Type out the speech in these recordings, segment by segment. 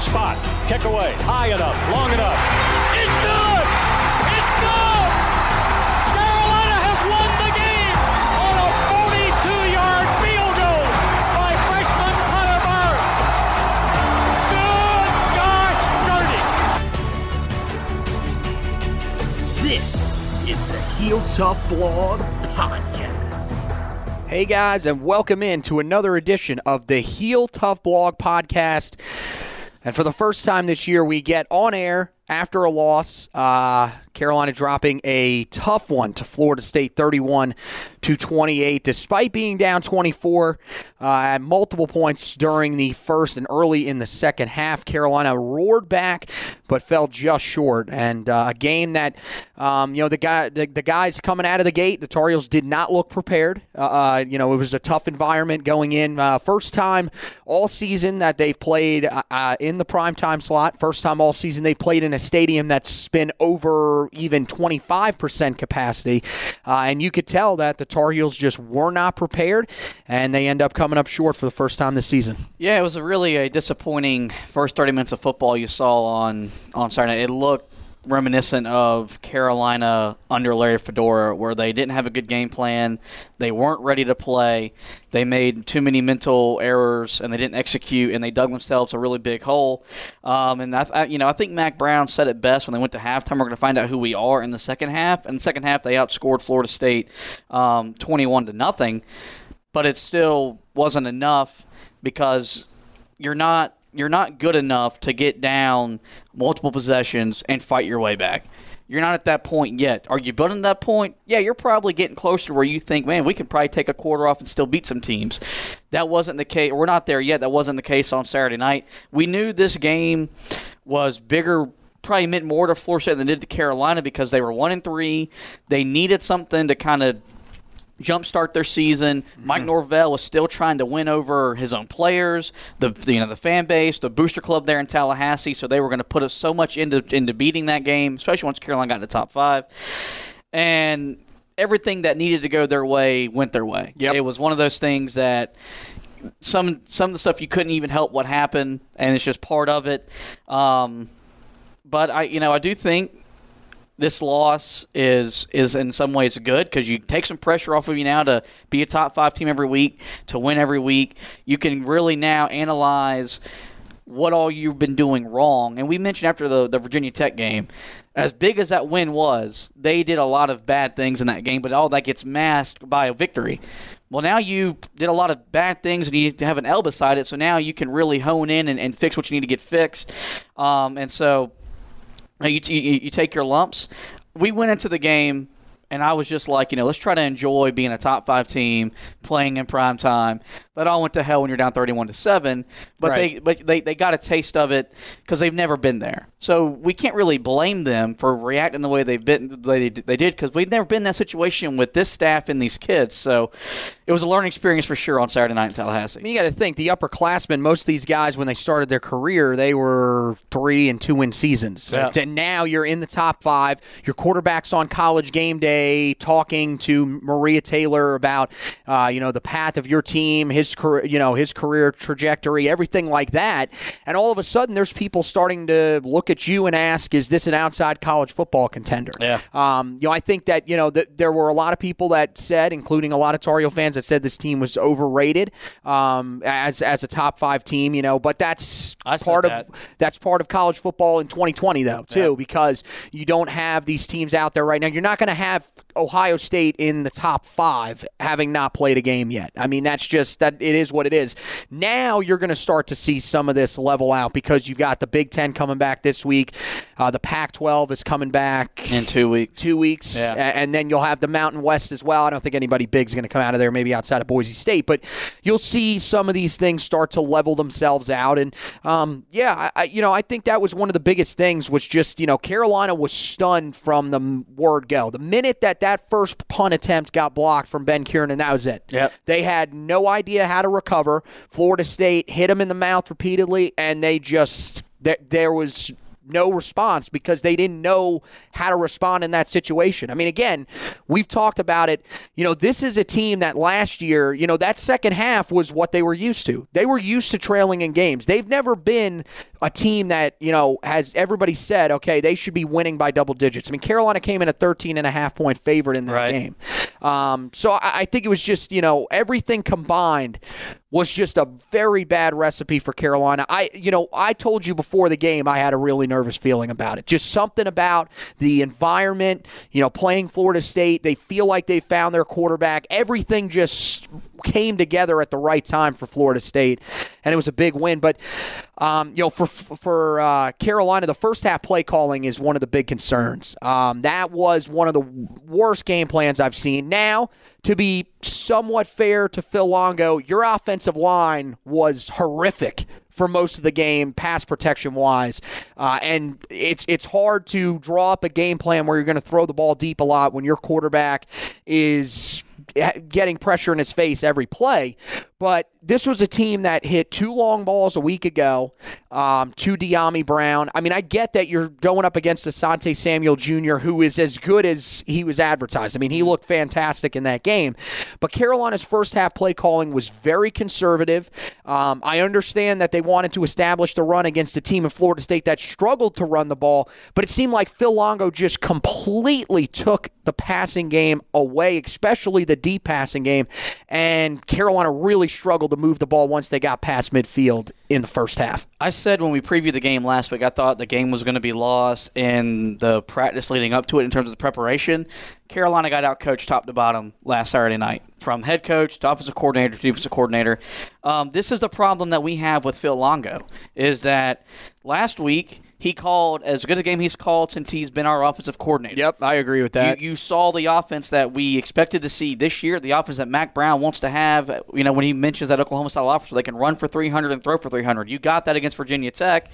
spot, kick away, high enough, long enough. It's good! It's good! Carolina has won the game on a 42-yard field goal by freshman Connor Barth. Good gosh, dirty! This is the Heel Tough Blog Podcast. Hey guys, and welcome in to another edition of the Heel Tough Blog podcast. And for the first time this year, we get on air after a loss. Uh, Carolina dropping a tough one to Florida State, 31 to 28, despite being down 24 uh, at multiple points during the first and early in the second half. Carolina roared back, but fell just short. And uh, a game that, um, you know, the guy, the, the guys coming out of the gate, the Tar Heels did not look prepared. Uh, uh, you know, it was a tough environment going in. Uh, first time all season that they've played in the primetime slot. First time all season they played in a stadium that's been over even 25% capacity. Uh, and you could tell that the Tar Heels just were not prepared, and they end up coming up short for the first time this season. Yeah, it was a really a disappointing first 30 minutes of football you saw on on Saturday. It looked reminiscent of Carolina under Larry Fedora, where they didn't have a good game plan, they weren't ready to play, they made too many mental errors, and they didn't execute, and they dug themselves a really big hole. Um, and I, I, you know, I think Mack Brown said it best when they went to halftime. We're going to find out who we are in the second half. In the second half, they outscored Florida State um, 21 to nothing, but it still wasn't enough because you're not you're not good enough to get down multiple possessions and fight your way back. You're not at that point yet. Are you building that point? Yeah, you're probably getting closer to where you think, man, we can probably take a quarter off and still beat some teams. That wasn't the case. We're not there yet. That wasn't the case on Saturday night. We knew this game was bigger probably meant more to Florida State than it did to Carolina because they were one and three. They needed something to kind of jumpstart their season. Mike Norvell was still trying to win over his own players, the you know the fan base, the booster club there in Tallahassee. So they were going to put us so much into into beating that game, especially once Carolina got in the top five, and everything that needed to go their way went their way. Yep. It was one of those things that. Some some of the stuff you couldn't even help what happened, and it's just part of it. Um, but I, you know, I do think this loss is is in some ways good because you take some pressure off of you now to be a top five team every week, to win every week. You can really now analyze what all you've been doing wrong. And we mentioned after the, the Virginia Tech game, as big as that win was, they did a lot of bad things in that game, but all that gets masked by a victory. Well, now you did a lot of bad things and you need to have an L beside it. So now you can really hone in and, and fix what you need to get fixed. Um, and so you, you, you take your lumps. We went into the game and I was just like, you know, let's try to enjoy being a top five team playing in prime time. That all went to hell when you're down 31 to seven. But Right. they but they, they got a taste of it because they've never been there. So we can't really blame them for reacting the way they've been they, they did because we've never been in that situation with this staff and these kids. So it was a learning experience for sure on Saturday night in Tallahassee. I mean, you got to think the upperclassmen. Most of these guys, when they started their career, they were three and two win seasons. Yeah. And now you're in the top five. Your quarterback's on college game day, talking to Maria Taylor about, uh, you know, the path of your team, his career, you know, his career trajectory, everything like that. And all of a sudden, there's people starting to look at you and ask, "Is this an outside college football contender?" Yeah. Um, you know, I think that you know that there were a lot of people that said, including a lot of Tar Heel fans, that said this team was overrated um, as as a top five team. You know, but that's part that. of that's part of college football in 2020 though too, because you don't have these teams out there right now. You're not going to have Ohio State in the top five, having not played a game yet. I mean, that's just that it is what it is. Now you're going to start to see some of this level out because you've got the Big Ten coming back this week. Uh, the Pac-12 is coming back in two weeks. two weeks, Yeah. and then you'll have the Mountain West as well. I don't think anybody big's going to come out of there, maybe outside of Boise State, but you'll see some of these things start to level themselves out. And um, yeah, I, I, you know, I think that was one of the biggest things was just you know Carolina was stunned from the word go. The minute that that first punt attempt got blocked from Ben Kiernan, and that was it. Yep. They had no idea how to recover. Florida State hit them in the mouth repeatedly, and they just there, there was no response because they didn't know how to respond in that situation. I mean, again, we've talked about it. You know, this is a team that last year, you know, that second half was what they were used to. They were used to trailing in games. They've never been a team that, you know, has everybody said, okay, they should be winning by double digits. I mean, Carolina came in a 13 and a half point favorite in that Right. game. Um, so I, I think it was just, you know, everything combined was just a very bad recipe for Carolina. I, you know, I told you before the game I had a really nervous feeling about it. Just something about the environment, you know, playing Florida State. They feel like they found their quarterback. Everything just came together at the right time for Florida State, and it was a big win. But um, you know, for for uh, Carolina, the first half play calling is one of the big concerns. Um, that was one of the worst game plans I've seen. Now, to be somewhat fair to Phil Longo, your offensive line was horrific for most of the game, pass protection wise, uh, and it's it's hard to draw up a game plan where you're going to throw the ball deep a lot when your quarterback is getting pressure in his face every play. But this was a team that hit two long balls a week ago um, to Dyami Brown. I mean, I get that you're going up against Asante Samuel Jr., who is as good as he was advertised. I mean, he looked fantastic in that game. But Carolina's first half play calling was very conservative. Um, I understand that they wanted to establish the run against a team in Florida State that struggled to run the ball, but it seemed like Phil Longo just completely took the passing game away, especially the deep passing game. And Carolina really struggled to move the ball once they got past midfield in the first half. I said when we previewed the game last week, I thought the game was going to be lost in the practice leading up to it in terms of the preparation. Carolina got out coached top to bottom last Saturday night, from head coach to offensive coordinator to defensive coordinator. Um, this is the problem that we have with Phil Longo, is that last week he called as good a game he's called since he's been our offensive coordinator. Yep, I agree with that. You, you saw the offense that we expected to see this year, the offense that Mack Brown wants to have. You know, when he mentions that Oklahoma style offense, they can run for 300 and throw for 300. You got that against Virginia Tech.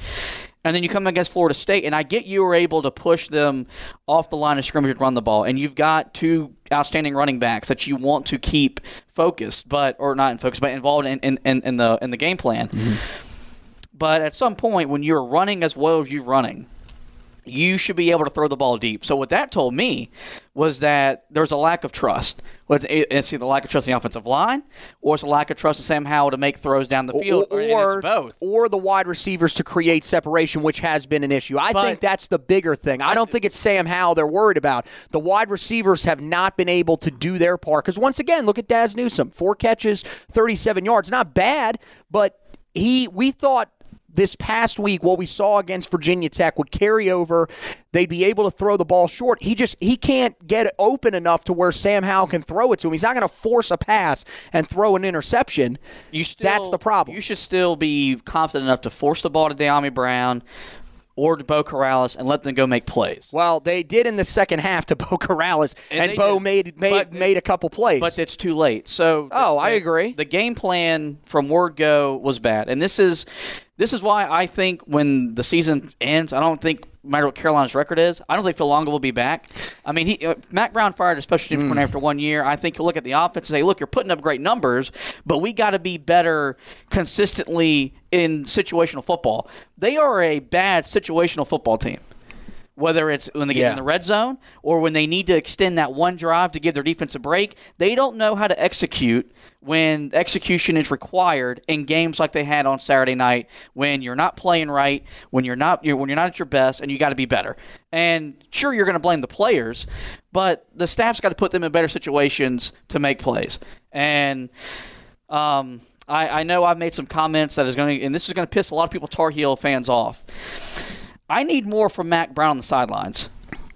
And then you come against Florida State, and I get you were able to push them off the line of scrimmage and run the ball. And you've got two outstanding running backs that you want to keep focused, but or not in focus, but involved in, in, in, in the in the game plan. Mm-hmm. But at some point, when you're running as well as you're running, you should be able to throw the ball deep. So what that told me was that there's a lack of trust. It's, either lack of trust in the offensive line, or it's a lack of trust in Sam Howell to make throws down the field, or, it's both. or the wide receivers to create separation, which has been an issue. I But- think that's the bigger thing. I don't think it's Sam Howell they're worried about. The wide receivers have not been able to do their part. Because once again, look at Daz Newsome, four catches, 37 yards, not bad, but he we thought this past week, what we saw against Virginia Tech would carry over. They'd be able to throw the ball short. He just he can't get it open enough to where Sam Howell can throw it to him. He's not going to force a pass and throw an interception. You still, That's the problem. You should still be confident enough to force the ball to Dyami Brown or to Beau Corrales and let them go make plays. Well, they did in the second half to Beau Corrales, and, And Beau did. made made But- made a couple plays. But it's too late. So Oh, the- I agree. The game plan from word go was bad, and this is this is why I think when the season ends, I don't think no matter what Carolina's record is, I don't think Phil Longo will be back. I mean, he uh, Mack Brown fired a special team Mm. coordinator after one year. I think you look at the offense and say, look, you're putting up great numbers, but we got to be better consistently in situational football. They are a bad situational football team whether it's when they get Yeah. in the red zone or when they need to extend that one drive to give their defense a break. They don't know how to execute when execution is required in games like they had on Saturday night when you're not playing right, when you're not you're, when you're not at your best, and you got to be better. And sure, you're going to blame the players, but the staff's got to put them in better situations to make plays. And um, I, I know I've made some comments that is going to, and this is going to piss a lot of people Tar Heel fans off. I need more from Mack Brown on the sidelines.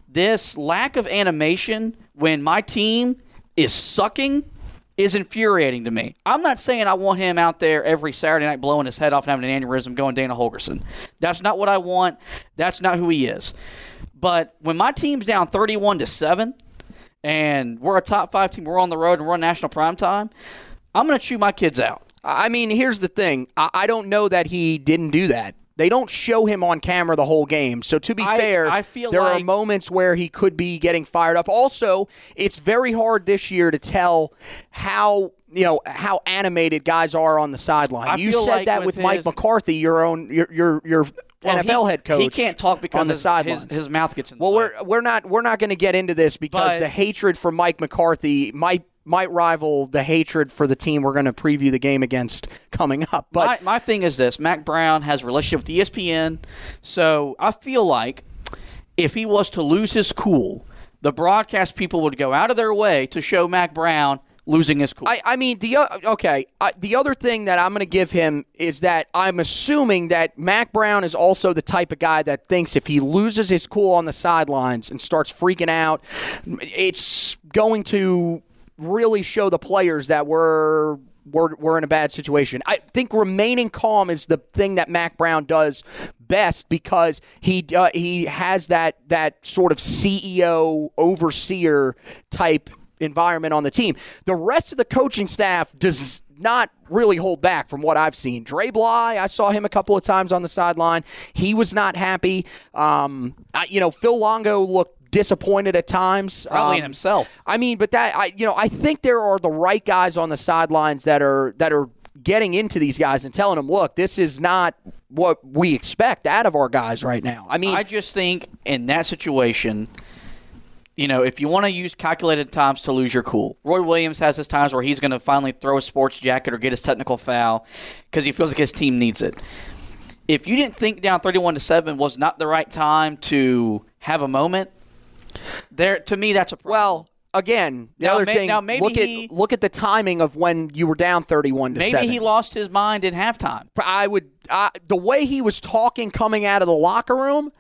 This lack of animation when my team is sucking is infuriating to me. I'm not saying I want him out there every Saturday night blowing his head off and having an aneurysm going Dana Holgorsen. That's not what I want. That's not who he is. But when my team's down 31 to 7 and we're a top 5 team, we're on the road and we're on national prime time, I'm going to chew my kids out. I mean, here's the thing. I, I don't know that he didn't do that. They don't show him on camera the whole game. So to be I- fair, I feel there are moments where he could be getting fired up. Also, it's very hard this year to tell how you know how animated guys are on the sideline. I you said like that with with Mike his- McCarthy, your own your your, your Well, NFL he- head coach. He can't talk because on the his, sidelines. his, his mouth gets in Well, we're we're not we're not going to get into this because But- the hatred for Mike McCarthy might might rival the hatred for the team we're going to preview the game against coming up. But my, my thing is this Mack Brown has a relationship with ESPN. So I feel like if he was to lose his cool, the broadcast people would go out of their way to show Mack Brown losing his cool. I, I mean the okay I, the other thing that I'm going to give him is that I'm assuming that Mack Brown is also the type of guy that thinks if he loses his cool on the sidelines and starts freaking out, it's going to really show the players that we're we're, we're in a bad situation. I think remaining calm is the thing that Mack Brown does best because he uh, he has that that sort of CEO overseer type environment on the team. The rest of the coaching staff does not really hold back from what I've seen. Dre Bly, I saw him a couple of times on the sideline. He was not happy. Um, I, you know, Phil Longo looked disappointed at times. Probably in Um, himself. I mean, but that I you know, I think there are the right guys on the sidelines that are that are getting into these guys and telling them, "Look, this is not what we expect out of our guys right now." I mean, I just think in that situation, you know, if you want to use calculated times to lose your cool, Roy Williams has his times where he's going to finally throw a sports jacket or get his technical foul because he feels like his team needs it. If you didn't think down 31 to 7 was not the right time to have a moment, there to me that's a problem. well, again, the Now, other may- thing, now maybe look he- at look at the timing of when you were down 31 to maybe 7. he lost his mind in halftime. I would uh, the way he was talking coming out of the locker room.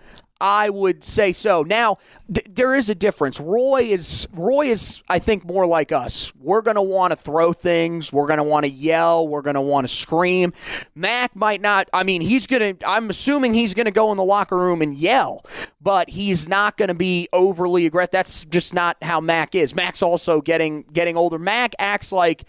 I would say so. Now th- there is a difference. Roy is Roy is I think more like us. We're going to want to throw things. We're going to want to yell. We're going to want to scream. Mack might not. I mean, he's going to. I'm assuming he's going to go in the locker room and yell, but he's not going to be overly aggressive. That's just not how Mack is. Mack's also getting getting older. Mack acts like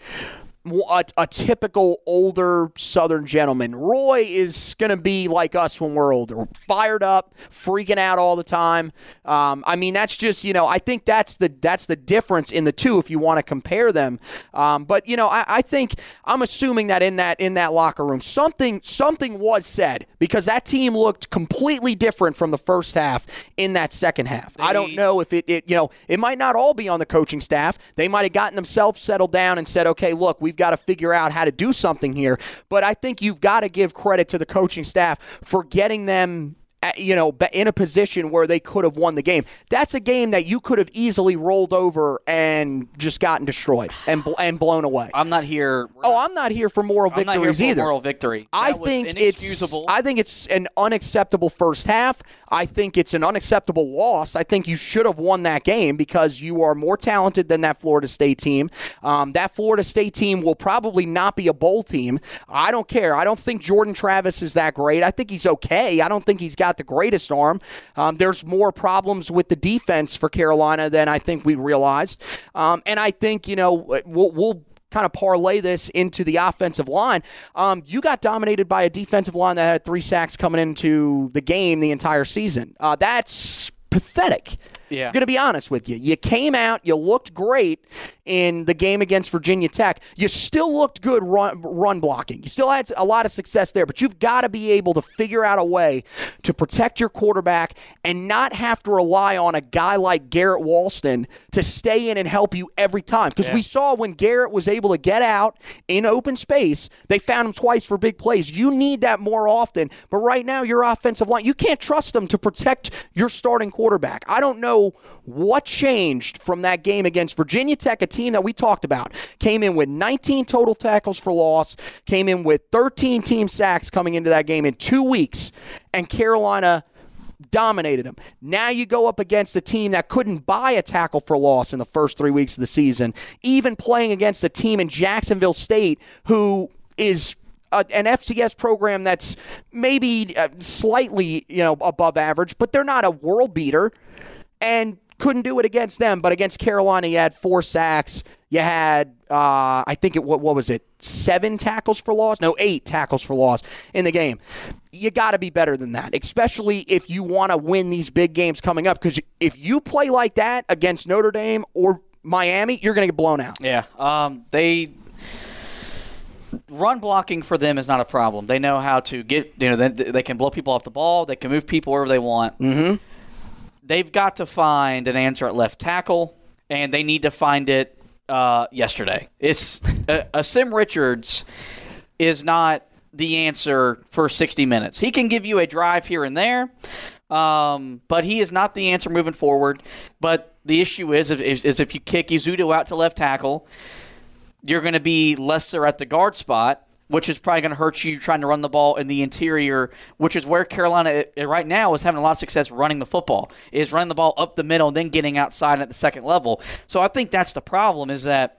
a, a typical older Southern gentleman. Roy is going to be like us when we're older, fired up, freaking out all the time. Um, I mean, that's just you know, I think that's the that's the difference in the two if you want to compare them. Um, but you know, I, I think I'm assuming that in that in that locker room, something something was said because that team looked completely different from the first half in that second half. I don't know if it, it you know it might not all be on the coaching staff. They might have gotten themselves settled down and said, okay, look, we've got to figure out how to do something here. But I think you've got to give credit to the coaching staff for getting them uh, you know, in a position where they could have won the game. That's a game that you could have easily rolled over and just gotten destroyed and bl- and blown away. I'm not here. oh, I'm not here for moral I'm not here victories for either. moral victory. I That was think it's. I think it's an unacceptable first half. I think it's an unacceptable loss. I think you should have won that game because you are more talented than that Florida State team. Um, that Florida State team will probably not be a bowl team. I don't care. I don't think Jordan Travis is that great. I think he's okay. I don't think he's got the greatest arm. Um, there's more problems with the defense for Carolina than I think we realized. Um, and I think you know we'll, we'll kind of parlay this into the offensive line. Um, you got dominated by a defensive line that had three sacks coming into the game the entire season. Uh, that's pathetic. Yeah. I'm going to be honest with you. You came out, you looked great in the game against Virginia Tech. You still looked good run, run blocking. You still had a lot of success there, but you've got to be able to figure out a way to protect your quarterback and not have to rely on a guy like Garrett Walston to stay in and help you every time. Because we saw when Garrett was able to get out in open space, they found him twice for big plays. You need that more often. But right now, your offensive line, you can't trust them to protect your starting quarterback. I don't know what changed from that game against Virginia Tech, team that we talked about. Came in with 19 total tackles for loss, came in with 13 team sacks coming into that game in two weeks, and Carolina dominated them. Now you go up against a team that couldn't buy a tackle for loss in the first three weeks of the season, even playing against a team in Jacksonville State who is a, an FCS program that's maybe uh, slightly you know above average, but they're not a world beater, and couldn't do it against them. But against Carolina, you had four sacks. You had, uh, I think it what, what was it, seven tackles for loss? No, eight tackles for loss in the game. You got to be better than that, especially if you want to win these big games coming up. Because if you play like that against Notre Dame or Miami, you're going to get blown out. Yeah, um, they run blocking for them is not a problem. They know how to get you know they, they can blow people off the ball. They can move people wherever they want. Mm-hmm. They've got to find an answer at left tackle, and they need to find it uh, yesterday. It's uh, Asim Richards is not the answer for 60 minutes. He can give you a drive here and there, um, but he is not the answer moving forward. But the issue is, is, is if you kick Ezeudu out to left tackle, you're going to be lesser at the guard spot, which is probably going to hurt you trying to run the ball in the interior, which is where Carolina uh, right now is having a lot of success running the football, is running the ball up the middle and then getting outside at the second level. So I think that's the problem is that.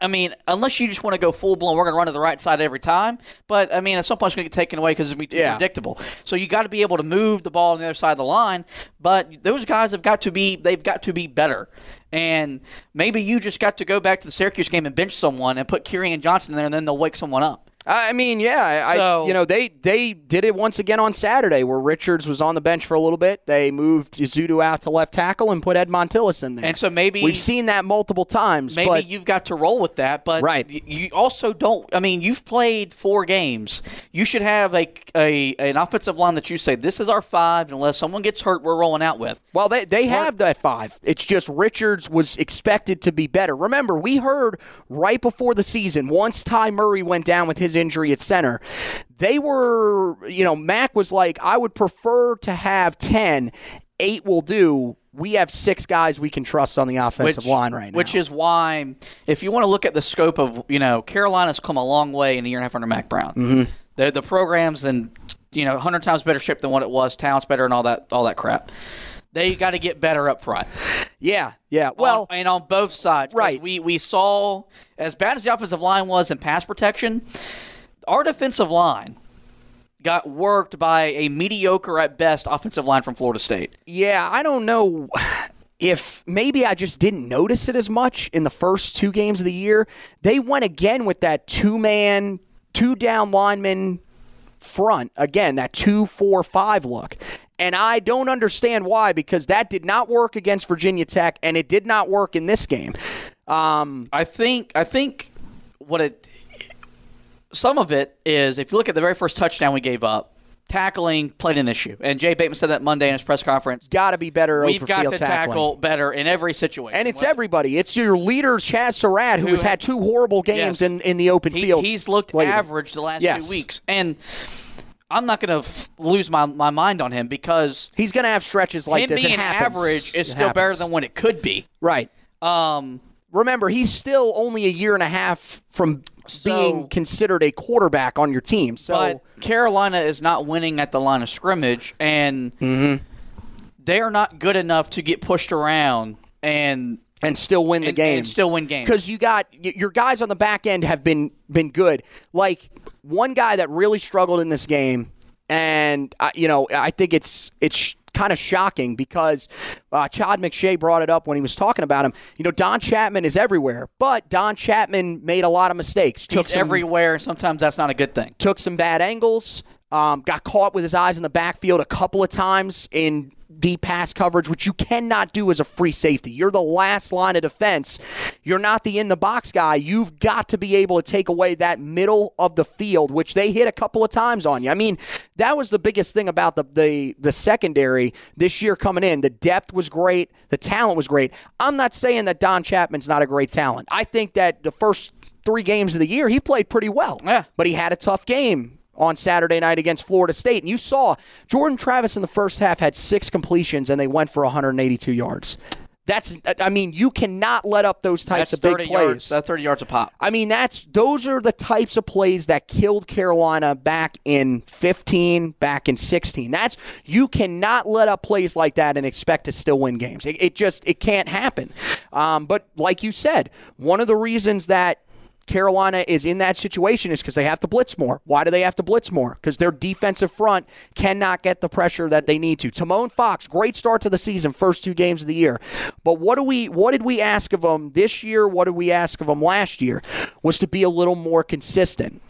I mean, unless you just want to go full blown, we're going to run to the right side every time. But I mean, at some point, it's going to get taken away because it's going to be too Yeah. predictable. So you got to be able to move the ball on the other side of the line. But those guys have got to be they've got to be better. And maybe you just got to go back to the Syracuse game and bench someone and put Kieran Johnson in there, and then they'll wake someone up. I mean, yeah, I, So- you know they they did it once again on Saturday where Richards was on the bench for a little bit. They moved Ezeudu out to left tackle and put Ed Montilus in there. And so maybe- we've seen that multiple times. Maybe but you've got to roll with that, but Right. you also don't. I mean, you've played four games. You should have a, a an offensive line that you say this is our five. and Unless someone gets hurt, we're rolling out with. Well, they, they have that five. It's just Richards was expected to be better. Remember, we heard right before the season, once Ty Murray went down with his injury at center, they were, you know, Mack was like, I would prefer to have 10. Eight will do. We have six guys we can trust on the offensive line right now. Which is why, if you want to look at the scope of, you know, Carolina's come a long way in a year and a half under Mack Brown. Mm-hmm. The the program's in, you know, hundred times better shape than what it was. Talent's better and all that all that crap. They got to get better up front. yeah, yeah. Well, on, and on both sides, Right. We we saw as bad as the offensive line was in pass protection, our defensive line got worked by a mediocre at best offensive line from Florida State. Yeah, I don't know if maybe I just didn't notice it as much in the first two games of the year. They went again with that two man, two down lineman front. Again, that two, four, five look. And I don't understand why because that did not work against Virginia Tech and it did not work in this game. Um, I think I think what it some of it is if you look at the very first touchdown we gave up, tackling played an issue. And Jay Bateman said that Monday in his press conference. got to be better We've got to tackling. tackle better in every situation. And it's everybody. It's your leader, Chazz Surratt, who, Who has had two horrible games Yes. in, in the open He- field. he's looked lately. average the last Yes. few weeks, and I'm not going to f- lose my, my mind on him because He's going to have stretches like him this. being happens. average is It still better than what it could be. right. Um, Remember, he's still only a year and a half from So- being considered a quarterback on your team. So but Carolina is not winning at the line of scrimmage, and Mm-hmm. they are not good enough to get pushed around and and still win the and, game. and still win games. because you got your guys on the back end have been been good. Like one guy that really struggled in this game, and I, you know I think it's it's kind of shocking because uh, Chad McShay brought it up when he was talking about him. You know Don Chapman is everywhere, but Don Chapman made a lot of mistakes. Took He's some, everywhere. Sometimes that's not a good thing. took some bad angles. Um, got caught with his eyes in the backfield a couple of times in deep pass coverage, which you cannot do as a free safety. You're the last line of defense. You're not the in the box guy. You've got to be able to take away that middle of the field, which they hit a couple of times on you. I mean, that was the biggest thing about the the, the secondary this year coming in. The depth was great. The talent was great. I'm not saying that Don Chapman's not a great talent. I think that the first three games of the year he played pretty well. Yeah. But he had a tough game on Saturday night against Florida State. And you saw Jordan Travis in the first half had six completions and they went for 182 yards. That's, I mean, you cannot let up those types That's of big 30 plays. yards. That's 30 yards a pop. I mean, that's those are the types of plays that killed Carolina back in 15, back in 16. That's you cannot let up plays like that and expect to still win games. It, it just it can't happen. Um, but like you said, one of the reasons that Carolina is in that situation is because they have to blitz more. Why do they have to blitz more? Because their defensive front cannot get the pressure that they need to. Tomon Fox, great start to the season, first two games of the year. But what do we what did we ask of him this year? What did we ask of him last year? Was to be a little more consistent.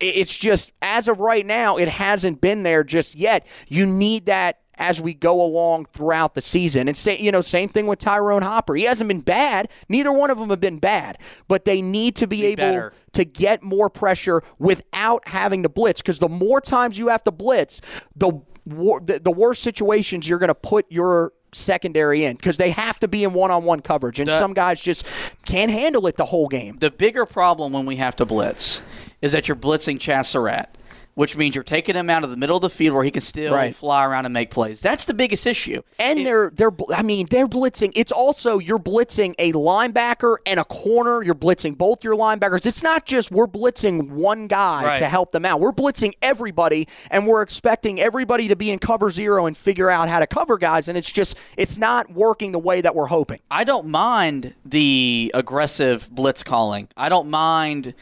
It's just as of right now, it hasn't been there just yet. You need that as we go along throughout the season. And say, you know, same thing with Tyrone Hopper. He hasn't been bad. Neither one of them have been bad, but they need to be, able better. to get more pressure without having to blitz. Because the more times you have to blitz, the wor- the, the worse situations you're going to put your secondary in because they have to be in one-on-one coverage and The- some guys just can't handle it the whole game The bigger problem when we have to blitz is that you're blitzing Chazz Surratt, which means you're taking him out of the middle of the field where he can still Right. fly around and make plays. That's the biggest issue. And they're they're I mean they're blitzing. It's also you're blitzing a linebacker and a corner. You're blitzing both your linebackers. It's not just we're blitzing one guy Right. to help them out. We're blitzing everybody, and we're expecting everybody to be in cover zero and figure out how to cover guys. And it's just it's not working the way that we're hoping. I don't mind the aggressive blitz calling. I don't mind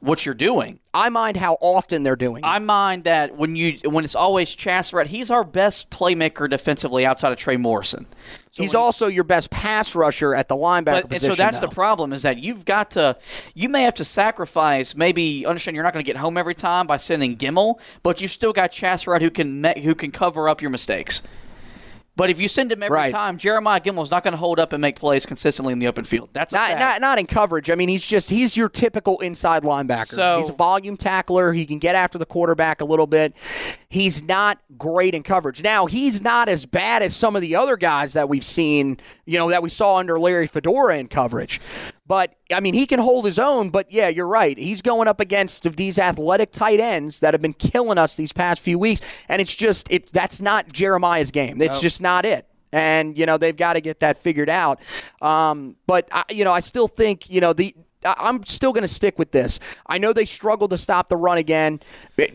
what you're doing. I mind how often they're doing. it. I mind that when you when it's always Chazz Surratt, he's our best playmaker defensively outside of Trey Morrison. So He's also your best pass rusher at the linebacker But, and position. so that's though. the problem is that you've got to, you may have to sacrifice, maybe understand you're not going to get home every time by sending Gemmel, but you've still got Chazz Surratt who can who can cover up your mistakes. But if you send him every Right. time, Jeremiah Gemmel's not going to hold up and make plays consistently in the open field. That's a Not, fact. not not in coverage. I mean, he's just he's your typical inside linebacker. So- he's a volume tackler. He can get after the quarterback a little bit. He's not great in coverage. Now, he's not as bad as some of the other guys that we've seen, you know, that we saw under Larry Fedora in coverage. But I mean, he can hold his own, but yeah, you're right. He's going up against these athletic tight ends that have been killing us these past few weeks, and it's just it that's not Jeremiah's game. It's just not it and you know they've got to get that figured out. Um, but I, you know, I still think you know the. I'm still going to stick with this. I know they struggled to stop the run again.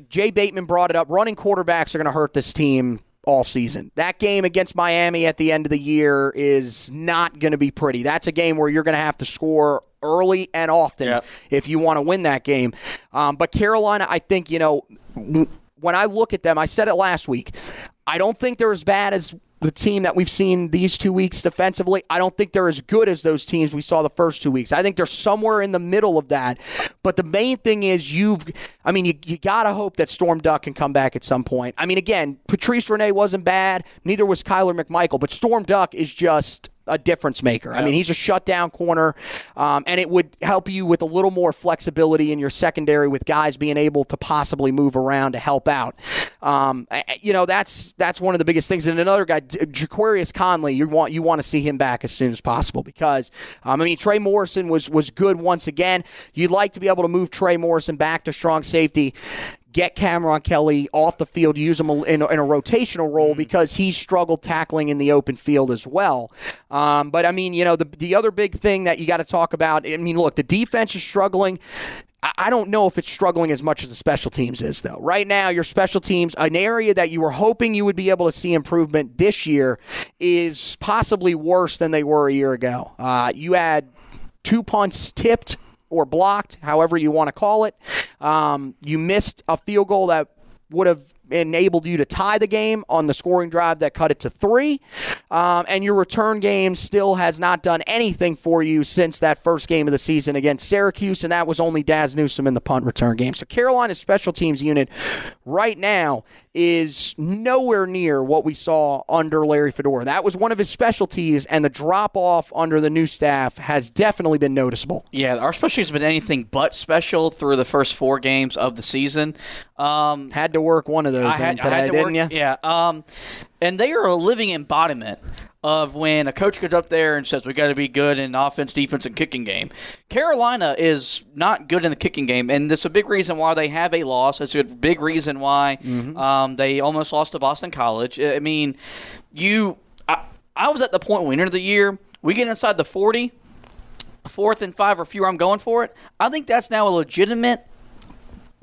Jay Bateman brought it up. Running quarterbacks are going to hurt this team all season. That game against Miami at the end of the year is not going to be pretty. That's a game where you're going to have to score early and often Yep. if you want to win that game. Um, but Carolina, I think, you know, when I look at them, I said it last week. I don't think they're as bad as the team that we've seen these two weeks defensively. I don't think they're as good as those teams we saw the first two weeks. I think they're somewhere in the middle of that. But the main thing is you've, I mean, you, you got to hope that Storm Duck can come back at some point. I mean, again, Patrice Rene wasn't bad, neither was Kyler McMichael, but Storm Duck is just a difference maker. I mean, he's a shutdown corner, um, and it would help you with a little more flexibility in your secondary with guys being able to possibly move around to help out. Um, you know, that's that's one of the biggest things. And another guy, Ja'Qurious Conley, you want you want to see him back as soon as possible because um, I mean Trey Morrison was was good once again. You'd like to be able to move Trey Morrison back to strong safety get Cameron Kelly off the field, use him in a, in a rotational role because he struggled tackling in the open field as well. Um, but I mean, you know, the the other big thing that you got to talk about. I mean, look, the defense is struggling. I- I don't know if it's struggling as much as the special teams is, though. Right now, your special teams, an area that you were hoping you would be able to see improvement this year, is possibly worse than they were a year ago. Uh, you had two punts tipped or blocked, however you want to call it. Um, you missed a field goal that would have enabled you to tie the game on the scoring drive that cut it to three. Um, and your return game still has not done anything for you since that first game of the season against Syracuse, and that was only Daz Newsome in the punt return game. So Carolina's special teams unit right now is nowhere near what we saw under Larry Fedora. That was one of his specialties, and the drop off under the new staff has definitely been noticeable. Yeah, our special has been anything but special through the first four games of the season. Um, Had to work one of those I in had, today, I had to didn't work, you? Yeah. Um, and they are a living embodiment of when a coach goes up there and says we got to be good in offense, defense, and kicking game. Carolina is not good in the kicking game, and that's a big reason why they have a loss. It's a big reason why Mm-hmm. um, they almost lost to Boston College. I mean, you. I, I was at the point when we entered the year. We get inside the forty, fourth and five or fewer. I'm going for it. I think that's now a legitimate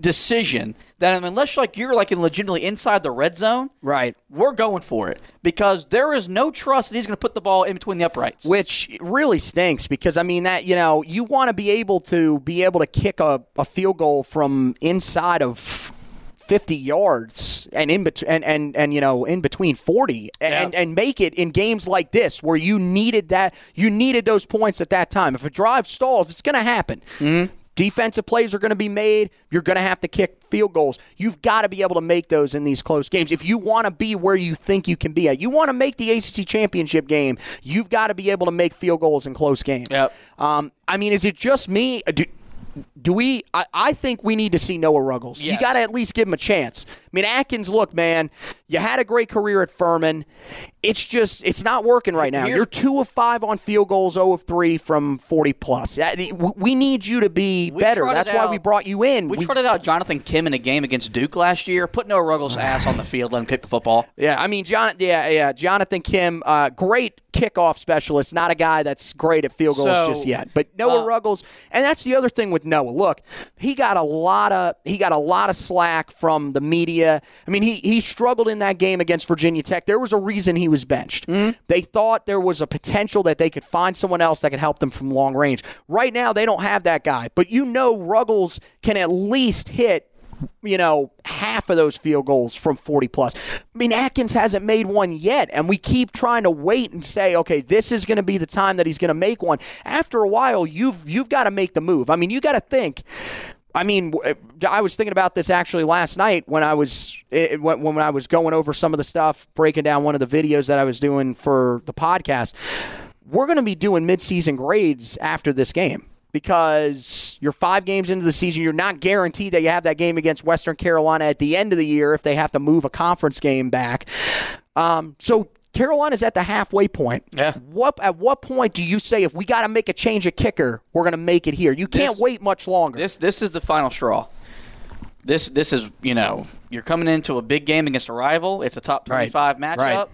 decision that unless like you're like in legitimately inside the red zone, Right. we're going for it because there is no trust that he's going to put the ball in between the uprights. which really stinks because I mean that you know you want to be able to be able to kick a, a field goal from inside of 50 yards and in between and, and and you know in between 40 and Yeah. and make it in games like this where you needed that you needed those points at that time if a drive stalls it's going to happen mm-hmm. Defensive plays are going to be made. You're going to have to kick field goals. You've got to be able to make those in these close games. If you want to be where you think you can be at, you want to make the ACC championship game, you've got to be able to make field goals in close games. Yep. Um, I mean, is it just me? Do, do we? I, I think we need to see Noah Ruggles. You got to at least give him a chance. I mean, Atkins, look, man, you had a great career at Furman. It's just, it's not working right now. Here's- You're two of five on field goals, 0 of three from 40 plus. That- We need you to be better. That's why we brought you in. We, We- trotted out Jonathan Kim in a game against Duke last year. Put Noah Ruggles' ass on the field, let him kick the football. Yeah, I mean, John. Yeah, yeah. Jonathan Kim, uh, great kickoff specialist. Not a guy that's great at field goals So, just yet. But Noah uh, Ruggles, and that's the other thing with Noah. Look, he got a lot of he got a lot of slack from the media. I mean, he he struggled in that game against Virginia Tech. There was a reason he was benched. Mm-hmm. They thought there was a potential that they could find someone else that could help them from long range. Right now, they don't have that guy. But you know, Ruggles can at least hit you know, half of those field goals from 40 plus. I mean, Atkins hasn't made one yet, and we keep trying to wait and say, okay, this is going to be the time that he's going to make one. After a while, you've you've got to make the move. I mean, you got to think. I mean, I was thinking about this actually last night when I was eh, when, when I was going over some of the stuff, breaking down one of the videos that I was doing for the podcast. We're going to be doing midseason grades after this game because you're five games into the season. You're not guaranteed that you have that game against Western Carolina at the end of the year if they have to move a conference game back. Um, so Carolina's at the halfway point. Yeah. What at what point do you say if we got to make a change of kicker, we're going to make it here? You can't This- wait much longer. This this is the final straw. This this is you know you're coming into a big game against a rival. It's a top Right. 25 matchup. Right.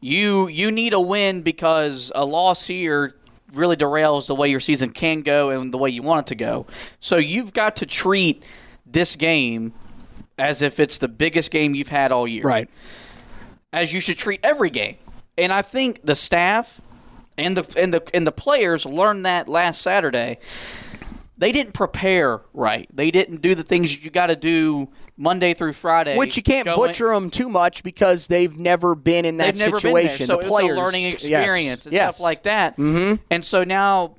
You you need a win because a loss here really derails the way your season can go and the way you want it to go. So you've got to treat this game as if it's the biggest game you've had all year. right. As you should treat every game. And I think the staff and the and the and the players learned that last Saturday they didn't prepare right. They didn't do the things you got to do Monday through Friday. Which you can't going- butcher them too much because they've never been in that situation. so the players, a learning yes, experience and yes. stuff like that. Mm-hmm. And so now,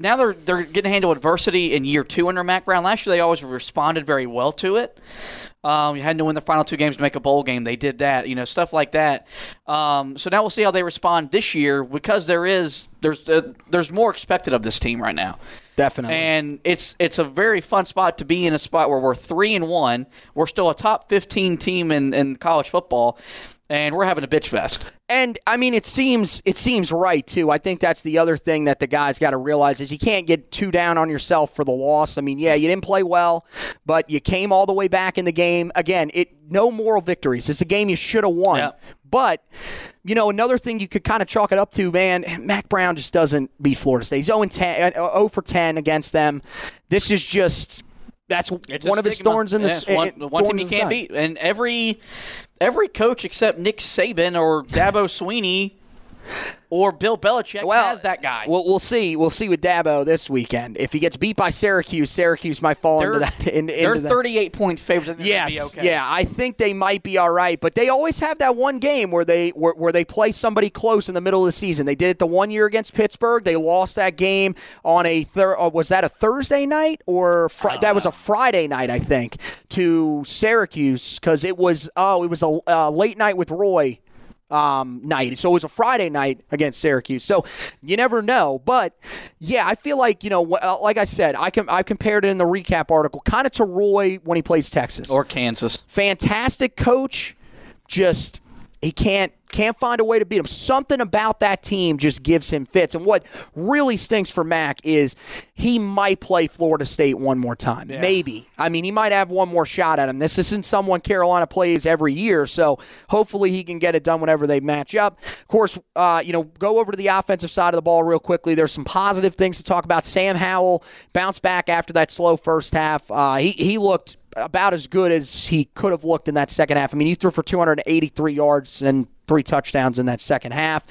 now they're they're getting to handle adversity in year two under Mack Brown. Last year they always responded very well to it. Um, you had to win the final two games to make a bowl game. They did that, you know, stuff like that. Um, so now we'll see how they respond this year because there is there's uh, there's more expected of this team right now. Definitely. And it's it's a very fun spot to be in a spot where we're three and one. We're still a top fifteen team in, in college football, and we're having a bitch fest. And I mean, it seems it seems right too. I think that's the other thing that the guys got to realize is you can't get too down on yourself for the loss. I mean, yeah, you didn't play well, but you came all the way back in the game. Again, it no moral victories. It's a game you should have won. Yeah. But you know, another thing you could kind of chalk it up to, man, Mack Brown just doesn't beat Florida State. He's 0 10, uh, 0 for 10 against them. This is just that's It's one of his thorns in the one, uh, one team you can't beat, and every every coach except Nick Saban or Dabo Swinney or Bill Belichick well, has that guy. We'll, we'll see. We'll see with Dabo this weekend. If he gets beat by Syracuse, Syracuse might fall they're into that. In, they're into that. 38 point favorites. I think they're Yes, okay. yeah, I think they might be all right, but they always have that one game where they where, where they play somebody close in the middle of the season. They did it the one year against Pittsburgh. They lost that game on a thir- uh, was that a Thursday night or fri- that was a Friday night, I think, to Syracuse because it was oh it was a uh, late night with Roy um, night. So it was a Friday night against Syracuse. So you never know. But yeah, I feel like, you know, uh, like I said, I, com- I compared it in the recap article kind of to Roy when he plays Texas. Or Kansas. Fantastic coach, just he can't can't find a way to beat him. Something about that team just gives him fits. And what really stinks for Mack is he might play Florida State one more time. Maybe. I mean, he might have one more shot at him. This isn't someone Carolina plays every year, so hopefully he can get it done whenever they match up. Of course, uh, you know, go over to the offensive side of the ball real quickly. There's some positive things to talk about. Sam Howell bounced back after that slow first half. Uh, he he looked about as good as he could have looked in that second half. I mean, he threw for 283 yards and three touchdowns in that second half.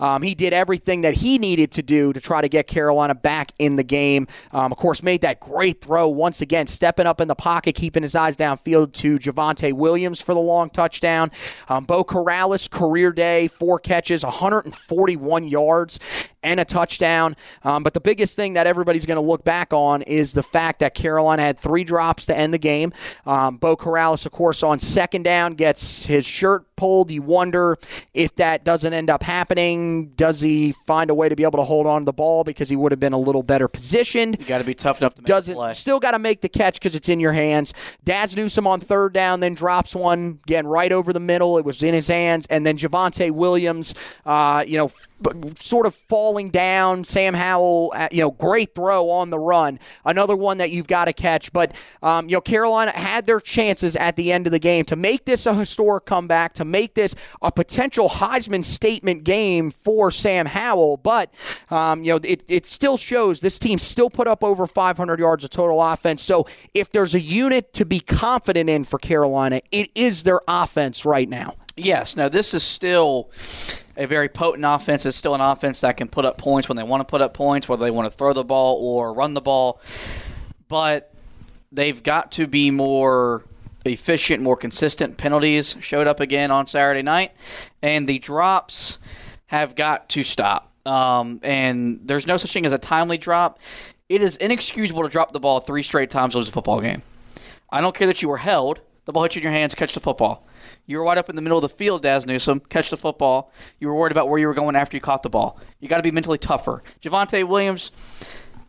Um, he did everything that he needed to do to try to get Carolina back in the game. Um, of course, made that great throw once again, stepping up in the pocket, keeping his eyes downfield to Javonte Williams for the long touchdown. Um, Beau Corrales, career day, four catches, 141 yards, and a touchdown. Um, but the biggest thing that everybody's going to look back on is the fact that Carolina had three drops to end the game. Um, Beau Corrales, of course, on second down gets his shirt pulled. You wonder if that doesn't end up happening. Does he find a way to be able to hold on to the ball because he would have been a little better positioned? You got to be tough enough to make doesn't play. still got to make the catch because it's in your hands. Daz Newsome on third down, then drops one again right over the middle. It was in his hands, and then Javonte Williams, uh, you know, sort of falling down. Sam Howell, uh, you know, great throw on the run. Another one that you've got to catch. But um, you know, Carolina had their chances at the end of the game to make this a historic comeback, to make this a potential Heisman statement game for Sam Howell. But um, you know, it, it still shows this team still put up over 500 yards of total offense. So if there's a unit to be confident in for Carolina, it is their offense right now. Yes. Now this is still a very potent offense. It's still an offense that can put up points when they want to put up points, whether they want to throw the ball or run the ball. But they've got to be more efficient, more consistent. Penalties showed up again on Saturday night, and the drops have got to stop. Um, and there's no such thing as a timely drop. It is inexcusable to drop the ball three straight times to lose a football game. I don't care that you were held. The ball hit you in your hands. Catch the football. You were wide up in the middle of the field, Daz Newsome. Catch the football. You were worried about where you were going after you caught the ball. You got to be mentally tougher. Javonte Williams.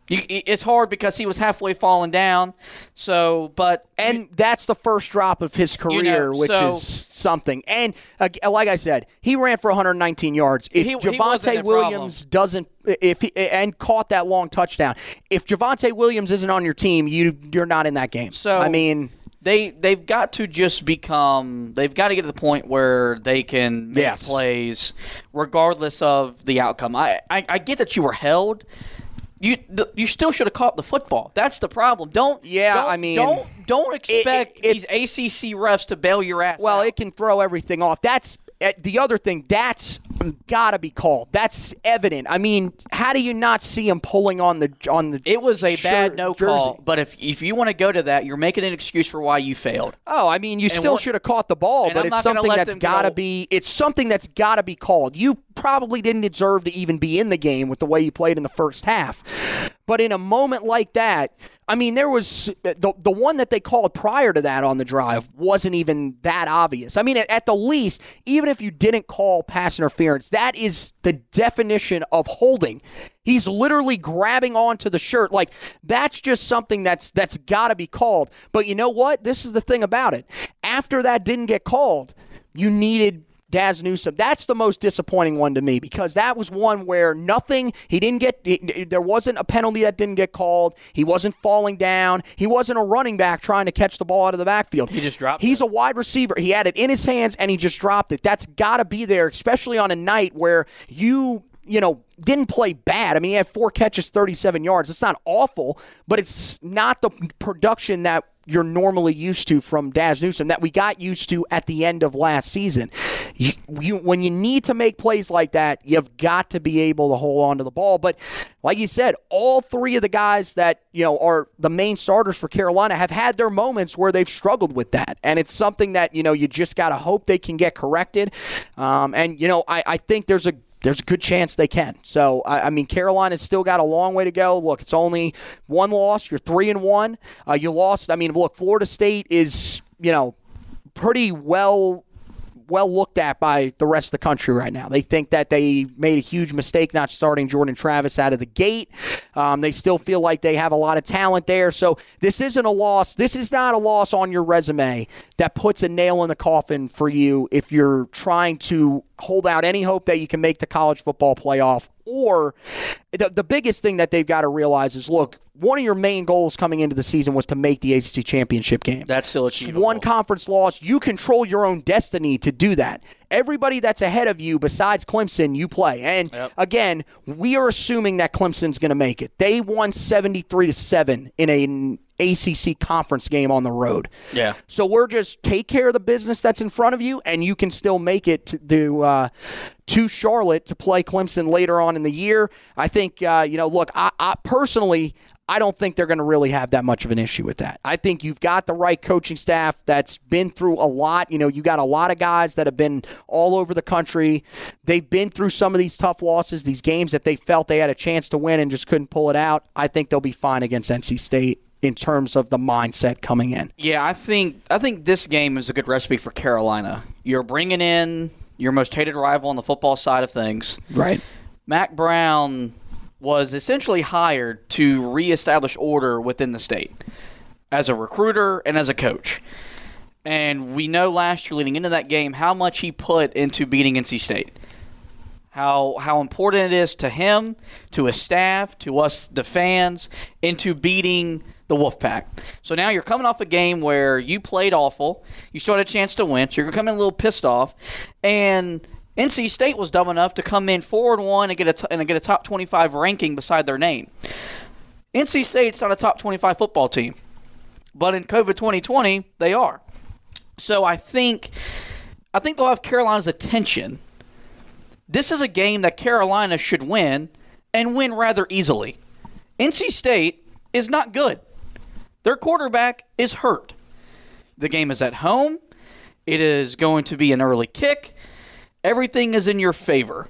You, it's hard because he was halfway falling down. So, but And that's the first drop of his career, know, which so- is something. And uh, like I said, he ran for 119 yards. If He- he Javonte a Williams doesn't, if he, and caught that long touchdown, if Javonte Williams isn't on your team, you you're not in that game. So I mean, they they've got to just become they've got to get to the point where they can make Yes. plays regardless of the outcome. I, I I get that you were held. You th- you still should have caught the football. That's the problem. Don't Yeah, don't- I mean, don't don't expect it- these ACC refs to bail your ass. well, out. it can throw everything off. That's Eh, the other thing. That's got to be called. That's evident. I mean, how do you not see him pulling on the on the? It was a shirt- bad no call, but if if you want to go to that, you're making an excuse for why you failed. Oh, I mean, you still should have caught the ball, but I'm it's something that's got to be. It's something that's got to be called. You probably didn't deserve to even be in the game with the way you played in the first half. But in a moment like that, I mean, there was the the one that they called prior to that on the drive wasn't even that obvious. I mean, at, at the least, even if you didn't call pass interference, that is the definition of holding. He's literally grabbing onto the shirt. Like that's just something that's that's got to be called. But you know what? This is the thing about it. After that didn't get called, you needed Daz Newsome. That's the most disappointing one to me because that was one where nothing, he didn't get, he, there wasn't a penalty that didn't get called. He wasn't falling down. He wasn't a running back trying to catch the ball out of the backfield. He just dropped He's it. a wide receiver. He had it in his hands and he just dropped it. That's got to be there, especially on a night where you you know, didn't play bad. I mean, he had four catches, 37 yards. It's not awful, but it's not the production that you're normally used to from Daz Newsome that we got used to at the end of last season. You, you, when you need to make plays like that, you've got to be able to hold on to the ball. But like you said, all three of the guys that you know are the main starters for Carolina have had their moments where they've struggled with that, and it's something that you know you just got to hope they can get corrected. Um, and you know, I, I think there's a there's a good chance they can. So I, I, mean, Carolina's still got a long way to go. Look, it's only one loss. You're three and one. Uh, you lost. I mean, look, Florida State is you know pretty well well looked at by the rest of the country right now. They think that they made a huge mistake not starting Jordan Travis out of the gate. Um, they still feel like they have a lot of talent there. So this isn't a loss. This is not a loss on your resume that puts a nail in the coffin for you if you're trying to hold out any hope that you can make the college football playoff or the, the biggest thing that they've got to realize is look, one of your main goals coming into the season was to make the ACC championship game. That's still achievable. One conference loss, you control your own destiny to do that. Everybody that's ahead of you, besides Clemson, you play. And yep. again, we are assuming that Clemson's going to make it. They won seventy-three to seven in a ACC conference game on the road. Yeah. So we're just take care of the business that's in front of you, and you can still make it to, to, uh, to Charlotte to play Clemson later on in the year. I think, uh, you know, look, I, I personally, I don't think they're going to really have that much of an issue with that. I think you've got the right coaching staff that's been through a lot. You know, you got a lot of guys that have been all over the country. They've been through some of these tough losses, these games that they felt they had a chance to win and just couldn't pull it out. I think they'll be fine against NC State in terms of the mindset coming in. Yeah, I think I think this game is a good recipe for Carolina. You're bringing in your most hated rival on the football side of things. Right. Mack Brown was essentially hired to reestablish order within the state as a recruiter and as a coach. And we know last year leading into that game how much he put into beating NC State. How how important it is to him, to his staff, to us the fans, into beating the Wolfpack. So now you're coming off a game where you played awful. You still had a chance to win. So you're coming a little pissed off. And NC State was dumb enough to come in four and one and get a t- and get a top 25 ranking beside their name. NC State's not a top 25 football team, but in COVID 2020 they are. So I think I think they'll have Carolina's attention. This is a game that Carolina should win and win rather easily. NC State is not good. Their quarterback is hurt. The game is at home. It is going to be an early kick. Everything is in your favor.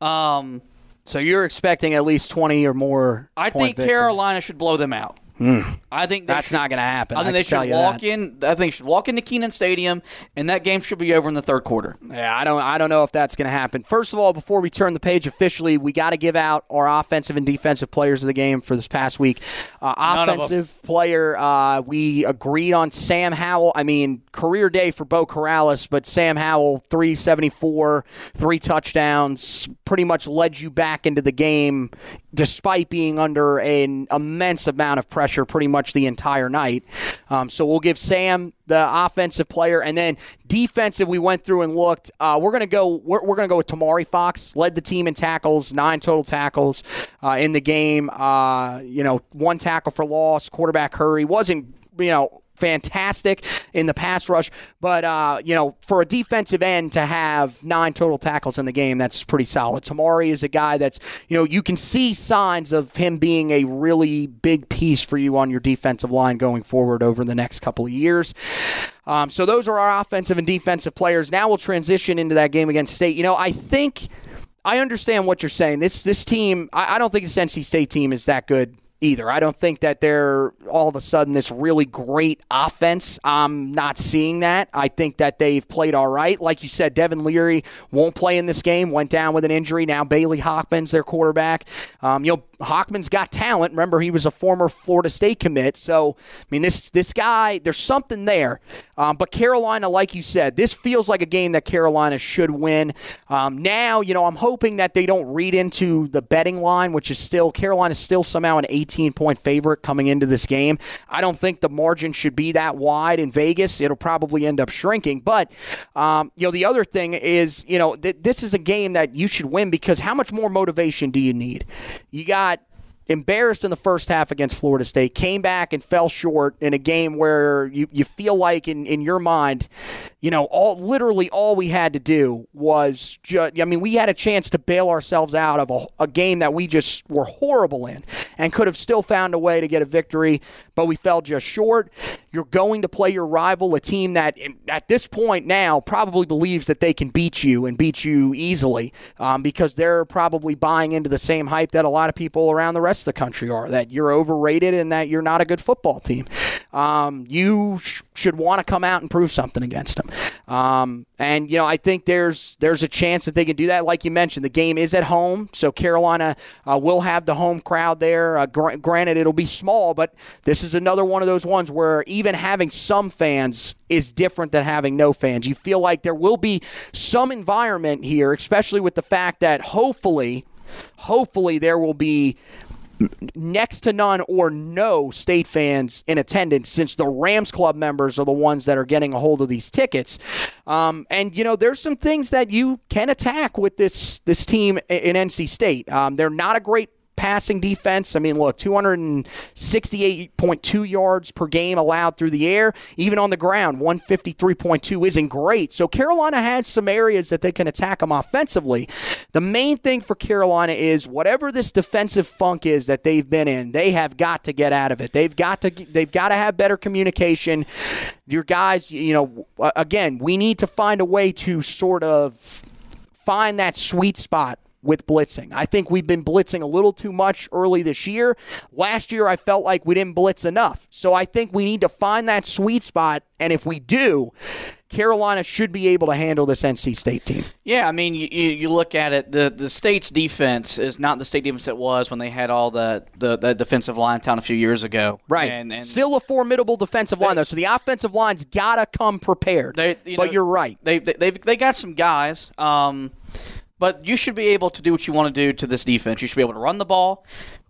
Um, so you're expecting at least 20 or more. I think. Carolina should blow them out. I think that's should, not going to happen. I think I they should walk that. in. I think they should walk into Kenan Stadium, and that game should be over in the third quarter. Yeah, I don't. I don't know if that's going to happen. First of all, before we turn the page officially, we got to give out our offensive and defensive players of the game for this past week. Uh, offensive player, uh, we agreed on Sam Howell. I mean, career day for Beau Corrales, but Sam Howell, three seventy four, three touchdowns, pretty much led you back into the game, despite being under an immense amount of pressure pretty much the entire night. Um, so we'll give Sam the offensive player, and then defensive. We went through and looked. Uh, we're gonna go. We're, we're, gonna go with Tamari Fox. Led the team in tackles, nine total tackles uh, in the game. Uh, you know, one tackle for loss. Quarterback hurry wasn't. You know, fantastic in the pass rush. But, uh, you know, for a defensive end to have nine total tackles in the game, that's pretty solid. Tomari is a guy that's, you know, you can see signs of him being a really big piece for you on your defensive line going forward over the next couple of years. Um, so those are our offensive and defensive players. Now we'll transition into that game against State. You know, I think. I understand what you're saying. This this team, I, I don't think this NC State team is that good either. I don't think that they're all of a sudden this really great offense. I'm not seeing that. I think that they've played all right. Like you said, Devin Leary won't play in this game, went down with an injury. Now Bailey Hockman's their quarterback. Um, you know, Hockman's got talent. Remember, he was a former Florida State commit. So, I mean, this this guy, there's something there. Um, but Carolina, like you said, this feels like a game that Carolina should win. Um, now, you know, I'm hoping that they don't read into the betting line, which is still Carolina is still somehow an 18 point favorite coming into this game. I don't think the margin should be that wide in Vegas. It'll probably end up shrinking. But um, you know, the other thing is, you know, th- this is a game that you should win because how much more motivation do you need? You got embarrassed in the first half against Florida State, came back and fell short in a game where you, you feel like in, in your mind, you know, all literally all we had to do was just, I mean, we had a chance to bail ourselves out of a, a game that we just were horrible in and could have still found a way to get a victory, but we fell just short. You're going to play your rival, a team that at this point now probably believes that they can beat you and beat you easily um, because they're probably buying into the same hype that a lot of people around the rest of the country are that you're overrated and that you're not a good football team. Um, you sh- should want to come out and prove something against them. Um, and you know, I think there's there's a chance that they can do that. Like you mentioned, the game is at home, so Carolina uh, will have the home crowd there. Uh, gr- granted, it'll be small, but this is another one of those ones where even having some fans is different than having no fans. You feel like there will be some environment here, especially with the fact that hopefully, hopefully there will be next to none or no state fans in attendance since the Rams Club members are the ones that are getting a hold of these tickets. Um, and you know, there's some things that you can attack with this this team in NC State. Um, they're not a great passing defense. I mean, look, 268.2 yards per game allowed through the air. Even on the ground, 153.2 isn't great. So Carolina has some areas that they can attack them offensively. The main thing for Carolina is whatever this defensive funk is that they've been in, they have got to get out of it. They've got to they've got to have better communication. Your guys, you know, again, we need to find a way to sort of find that sweet spot with blitzing. I think we've been blitzing a little too much early this year. Last year, I felt like we didn't blitz enough. So I think we need to find that sweet spot. And if we do, Carolina should be able to handle this NC State team. Yeah, I mean, you, you look at it, the, the state's defense is not the state defense it was when they had all the, the, the defensive line town a few years ago. Right. And, and Still a formidable defensive they, line, though. So the offensive line's got to come prepared. They, you know, but you're right. They, they, they've, they got some guys. Um, but you should be able to do what you want to do to this defense. You should be able to run the ball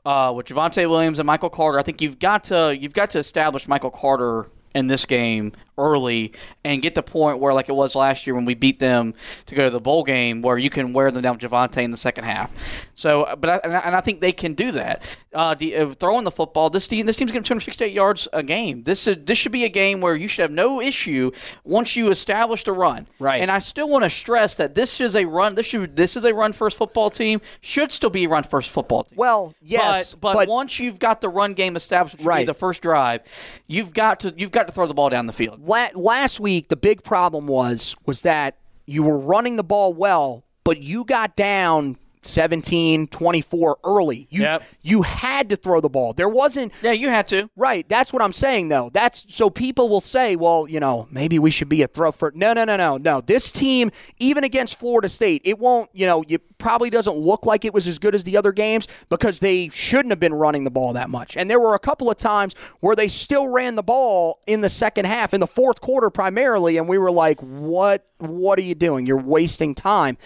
uh, with Javonte Williams and Michael Carter. I think you've got to you've got to establish Michael Carter in this game early and get the point where, like it was last year when we beat them to go to the bowl game, where you can wear them down with Javonte in the second half. So, but I, and I think they can do that. Uh, the, uh, throwing the football, this team, this team's getting 268 yards a game. This is, this should be a game where you should have no issue once you establish the run. Right. And I still want to stress that this is a run. This should this is a run first football team. Should still be a run first football team. Well, yes, but, but, but once you've got the run game established, which right. the first drive, you've got to you've got to throw the ball down the field. Last week, the big problem was was that you were running the ball well, but you got down 17, 24 early. You yep. you had to throw the ball. There wasn't Yeah, you had to. Right. That's what I'm saying though. That's so people will say, well, you know, maybe we should be a throw for No, no, no, no. No. This team even against Florida State, it won't, you know, it probably doesn't look like it was as good as the other games because they shouldn't have been running the ball that much. And there were a couple of times where they still ran the ball in the second half in the fourth quarter primarily and we were like, "What what are you doing? You're wasting time."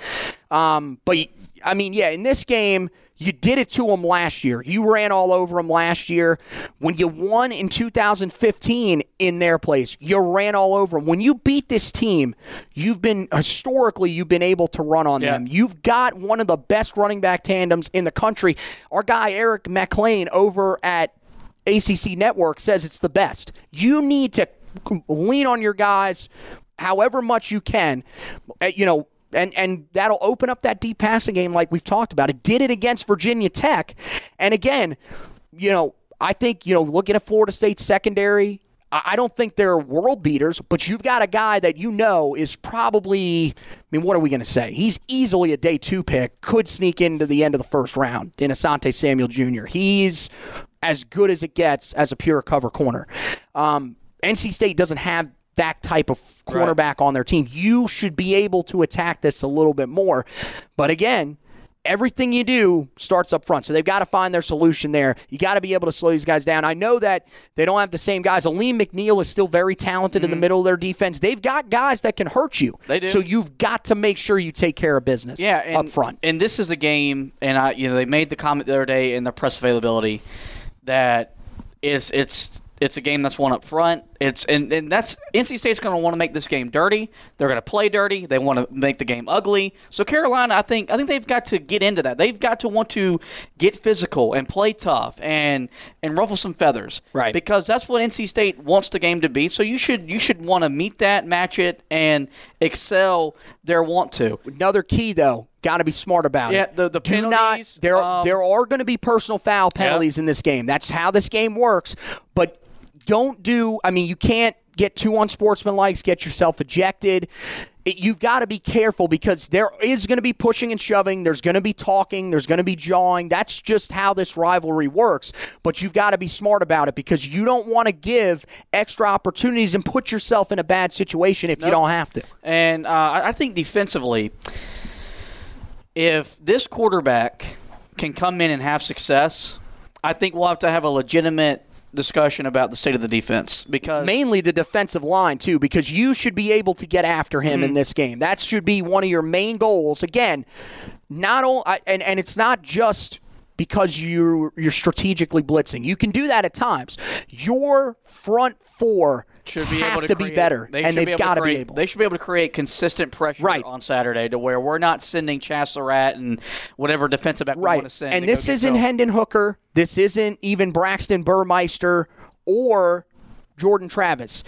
Um, but I mean, yeah, in this game, you did it to them last year. You ran all over them last year. When you won in 2015 in their place, you ran all over them. When you beat this team, you've been historically you've been able to run on yeah. them. You've got one of the best running back tandems in the country. Our guy Eric Mac Lain over at ACC Network says it's the best. You need to lean on your guys however much you can. Uh, you know, and and that'll open up that deep passing game like we've talked about. It did it against Virginia Tech, and again, you know, I think you know, looking at Florida State secondary. I don't think they're world beaters, but you've got a guy that you know is probably, I mean, what are we going to say? He's easily a day two pick, could sneak into the end of the first round in Asante Samuel Jr. He's as good as it gets as a pure cover corner. Um, NC State doesn't have that type of cornerback on their team. You should be able to attack this a little bit more. But again, everything you do starts up front. So they've got to find their solution there. You got to be able to slow these guys down. I know that they don't have the same guys. Alim McNeill is still very talented in the middle of their defense. They've got guys that can hurt you. Mm-hmm. They do. So you've got to make sure you take care of business yeah, and, up front. And this is a game, and I, you know, they made the comment the other day in the press availability that it's it's it's a game that's won up front. It's and, and that's NC State's going to want to make this game dirty. They're going to play dirty. They want to make the game ugly. So Carolina, I think I think they've got to get into that. They've got to want to get physical and play tough and and ruffle some feathers. Right. Because that's what NC State wants the game to be. So you should you should want to meet that, match it, and excel their want to. Another key though, got to be smart about Yeah, it. the- the Do penalties, Not, there um, there are going to be personal foul penalties in this game. That's how this game works. But don't do. I mean, you can't get too unsportsmanlike, get yourself ejected. It, you've got to be careful because there is going to be pushing and shoving. There's going to be talking. There's going to be jawing. That's just how this rivalry works. But you've got to be smart about it because you don't want to give extra opportunities and put yourself in a bad situation if you don't have to. And uh, I think defensively, if this quarterback can come in and have success, I think we'll have to have a legitimate discussion about the state of the defense because mainly the defensive line too because you should be able to get after him Mm-hmm. in this game that should be one of your main goals again not only and, and it's not just because you're you're strategically blitzing you can do that at times your front four should be have able to, to create- be better They and they've to got to be able They should be able to create consistent pressure Right. on Saturday to where we're not sending Chazz Surratt and whatever defensive back we right want to send. and to this isn't. Hendon Hooker this isn't even Braxton Burmeister or Jordan Travis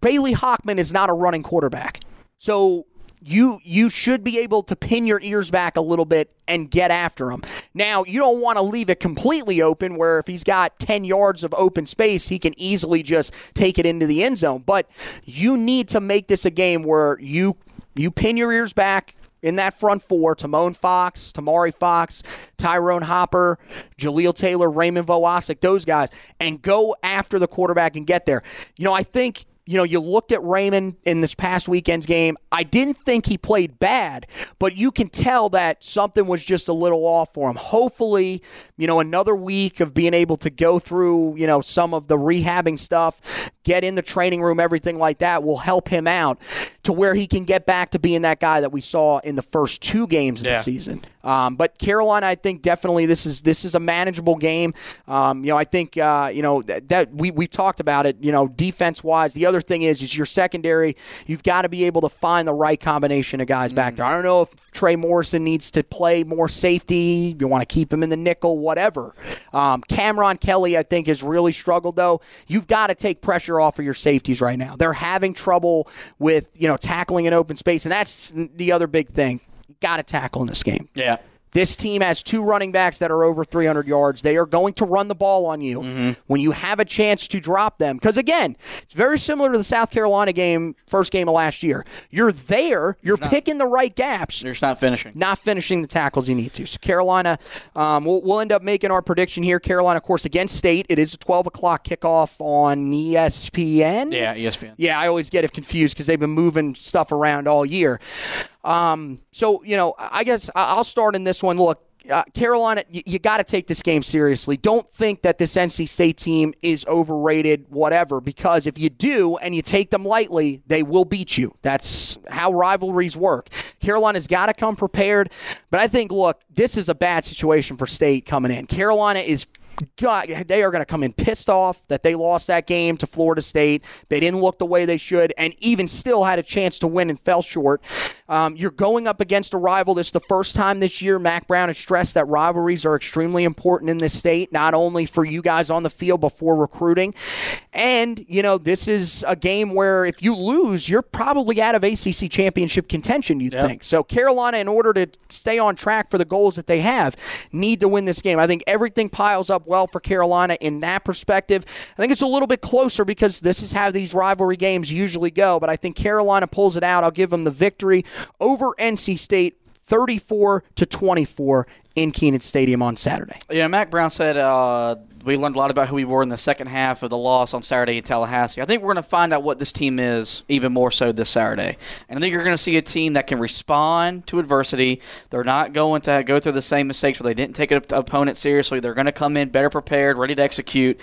Bailey Hockman is not a running quarterback. So you you should be able to pin your ears back a little bit and get after him. Now, you don't want to leave it completely open where if he's got 10 yards of open space, he can easily just take it into the end zone, but you need to make this a game where you you pin your ears back in that front four, Tomon Fox, Tamari Fox, Tyrone Hopper, Jaleel Taylor, Raymond Vohasek, those guys, and go after the quarterback and get there. You know, I think you know, you looked at Raymond in this past weekend's game. I didn't think he played bad, but you can tell that something was just a little off for him. Hopefully, you know, another week of being able to go through, you know, some of the rehabbing stuff, get in the training room, everything like that will help him out to where he can get back to being that guy that we saw in the first two games of Yeah. the season. Um, but Carolina, I think definitely this is this is a manageable game. Um, you know, I think uh, you know that, that we we talked about it. You know, defense wise, the other thing is is your secondary. You've got to be able to find the right combination of guys back there. I don't know if Trey Morrison needs to play more safety. You want to keep him in the nickel, whatever. Um, Cameron Kelly, I think, has really struggled though. You've got to take pressure off of your safeties right now. They're having trouble with you know tackling in open space, and that's the other big thing. Got to tackle in this game. Yeah. This team has two running backs that are over 300 yards. They are going to run the ball on you Mm-hmm. when you have a chance to drop them. Because again, it's very similar to the South Carolina game, first game of last year. You're there, you're picking the right gaps, They're just not finishing. not finishing the tackles you need to. So Carolina, um, we'll, we'll end up making our prediction here. Carolina, of course, against State. It is a 12 o'clock kickoff on ESPN. Yeah, ESPN. Yeah, I always get it confused because they've been moving stuff around all year. Um, so you know, I guess I'll start in this one. Look, uh, Carolina, you, you got to take this game seriously. Don't think that this NC State team is overrated, whatever. Because if you do and you take them lightly, they will beat you. That's how rivalries work. Carolina's got to come prepared. But I think, look, this is a bad situation for State coming in. Carolina is God, they are going to come in pissed off that they lost that game to Florida State. They didn't look the way they should, and even still had a chance to win and fell short. Um, you're going up against a rival. This is the first time this year Mack Brown has stressed that rivalries are extremely important in this state, not only for you guys on the field before recruiting. And, you know, this is a game where if you lose, you're probably out of ACC championship contention, you'd think. So, Carolina, in order to stay on track for the goals that they have, need to win this game. I think everything piles up well for Carolina in that perspective. I think it's a little bit closer because this is how these rivalry games usually go, but I think Carolina pulls it out. I'll give them the victory over NC State 34 to 24 in Kenan Stadium on Saturday. Yeah, Mack Brown said uh, we learned a lot about who we were in the second half of the loss on Saturday in Tallahassee. I think we're going to find out what this team is even more so this Saturday. And I think you're going to see a team that can respond to adversity. They're not going to go through the same mistakes where they didn't take an opponent seriously. They're going to come in better prepared, ready to execute.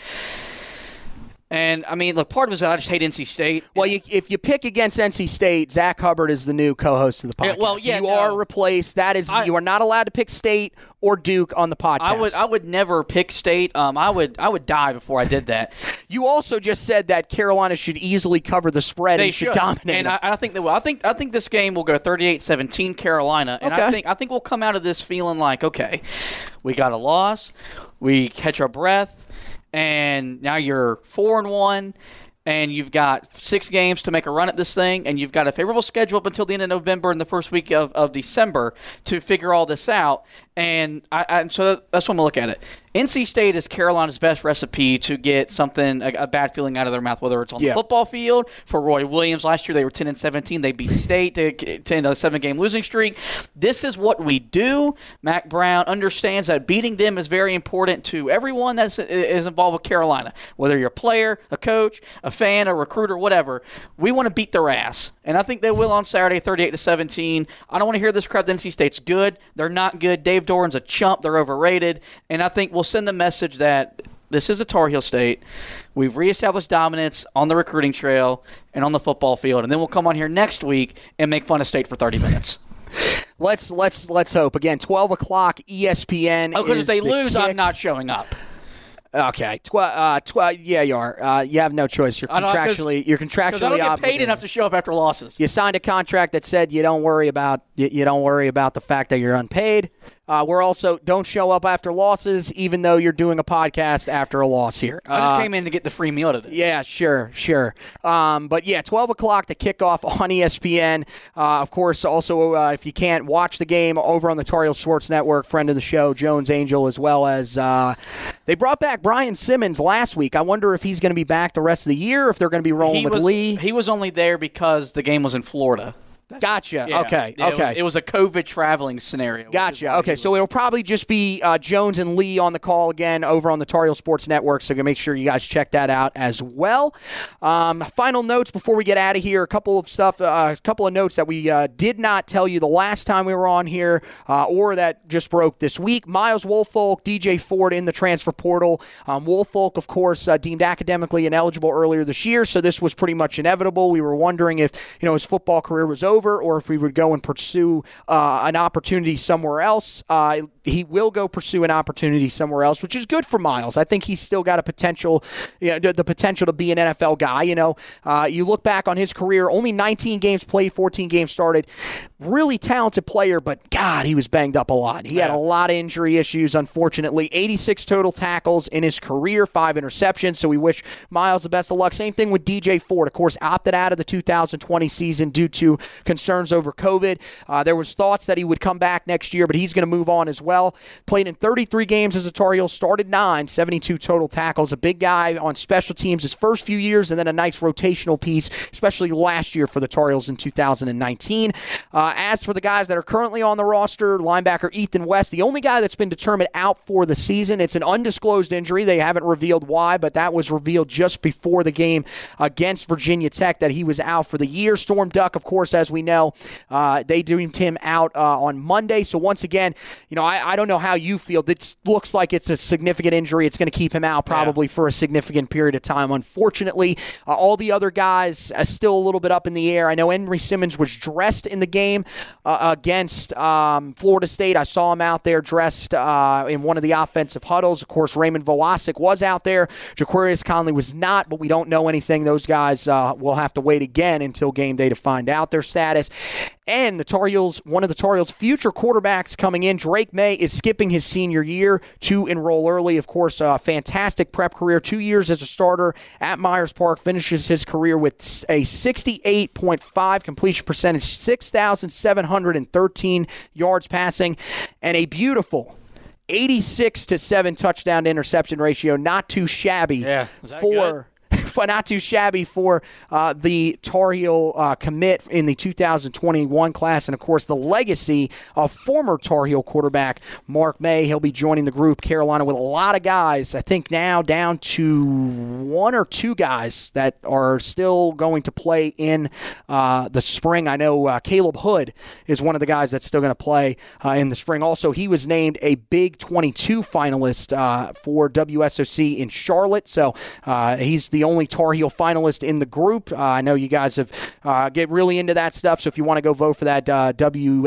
And I mean, look, part of it is that I just hate NC State. Well, you, if you pick against NC State, Zach Hubbard is the new co-host of the podcast. Well, yeah, you no. are replaced. That is, I- you are not allowed to pick State or Duke on the podcast. I would I would never pick State. Um, I would I would die before I did that. You also just said that Carolina should easily cover the spread they and should, dominate. and. I, I think they will. I think I think this game will go 38-17 Carolina, and Okay. I think I think we'll come out of this feeling like okay, we got a loss, we catch our breath, and now you're four and one. And you've got six games to make a run at this thing, and you've got a favorable schedule up until the end of November and the first week of, of December to figure all this out. And I, I, and so that's when we look at it. NC State is Carolina's best recipe to get something, a, a bad feeling out of their mouth, whether it's on Yeah. the football field for Roy Williams. Last year they were 10 and 17. They beat State to to end a seven game losing streak. This is what we do. Mack Brown understands that beating them is very important to everyone that is, is involved with Carolina, whether you're a player, a coach, a fan, a recruiter, whatever. We want to beat their ass, and I think they will on Saturday, 38 to 17. I don't want to hear this crap. that NC State's good. They're not good. Dave Doeren's a chump. They're overrated, and I think we'll send the message that this is a Tar Heel state. We've reestablished dominance on the recruiting trail and on the football field, and then we'll come on here next week and make fun of state for 30 minutes. let's let's let's hope again. Twelve o'clock, ESPN. Oh, because if they the lose, I'm not showing up. Okay, tw- uh, yeah, you are. Uh, you have no choice. You're I know, 'cause- contractually, you're contractually I don't get paid enough to show up after losses. You signed a contract that said you don't worry about you, you don't worry about the fact that you're unpaid. Uh, we're also don't show up after losses, even though you're doing a podcast after a loss here. I just Uh, came in to get the free meal today. Yeah, sure, sure. Um, but yeah, 12 o'clock to kickoff on ESPN. Uh, of course, also, uh, if you can't watch the game over on the Heel Sports Network, friend of the show, Jones Angell, as well as uh, they brought back Brian Simmons last week. I wonder if he's going to be back the rest of the year, if they're going to be rolling He with was, Lee. he was only there because the game was in Florida. Gotcha. Yeah. Okay, Yeah, it okay. was- It was, a COVID traveling scenario. Gotcha. Okay, so it'll probably just be uh, Jones and Lee on the call again over on the Tar Heel Sports Network. So make sure you guys check that out as well. Um, final notes before we get out of here. A couple of stuff, uh, a couple of notes that we uh, did not tell you the last time we were on here, uh, or that just broke this week. Myles Wolfolk, DJ Ford in the transfer portal. Um, Wolfolk, of course, uh, deemed academically ineligible earlier this year, so this was pretty much inevitable. We were wondering if you know his football career was over, or if we would go and pursue uh, an opportunity somewhere else. Uh, he will go pursue an opportunity somewhere else, which is good for Myles. I think he's still got a potential, you know, the, potential to be an NFL guy. You know, uh, you look back on his career, only 19 games played, 14 games started. Really talented player, but God, he was banged up a lot. He had a lot of injury issues, unfortunately. 86 total tackles in his career, five interceptions. So we wish Myles the best of luck. Same thing with DJ Ford, of course, opted out of the 2020 season due to concerns over COVID. Uh, there was thoughts that he would come back next year, but he's going to move on as well. Played in 33 games as a Tar Heel, started nine, 72 total tackles. A big guy on special teams his first few years, and then a nice rotational piece, especially last year for the Tar Heels in 2019. Uh, as for the guys that are currently on the roster, linebacker Ethan West, the only guy that's been determined out for the season. It's an undisclosed injury. They haven't revealed why, but that was revealed just before the game against Virginia Tech that he was out for the year. Storm Duck, of course, as we know, uh, they deemed him out uh, on Monday. So once again, you know, I, I don't know how you feel. This looks like it's a significant injury. It's going to keep him out probably for a significant period of time. Unfortunately, uh, all the other guys are still a little bit up in the air. I know Henry Simmons was dressed in the game uh, against um, Florida State. I saw him out there dressed uh, in one of the offensive huddles. Of course, Raymond Vohasek was out there. Ja'Qurious Conley was not, but we don't know anything. Those guys uh, will have to wait again until game day to find out their status. And the Tar Heels, one of the Tar Heels' future quarterbacks coming in, Drake Maye, is skipping his senior year to enroll early. Of course, a fantastic prep career, two years as a starter at Myers Park, finishes his career with a 68.5 completion percentage, 6,713 yards passing, and a beautiful 86 to 7 touchdown to interception ratio. Not too shabby Yeah. For. Not too shabby for uh, the Tar Heel uh, commit in the 2021 class, and of course the legacy of former Tar Heel quarterback Mark Maye. He'll be joining the group Carolina with a lot of guys. I think now down to one or two guys that are still going to play in uh, the spring. I know uh, Caleb Hood is one of the guys that's still going to play uh, in the spring. Also, he was named a Big 22 finalist uh, for WSOC in Charlotte, so he's the only Tar Heel finalist in the group. Uh, I know you guys have get really into that stuff, so if you want to go vote for that, WSOCTV.com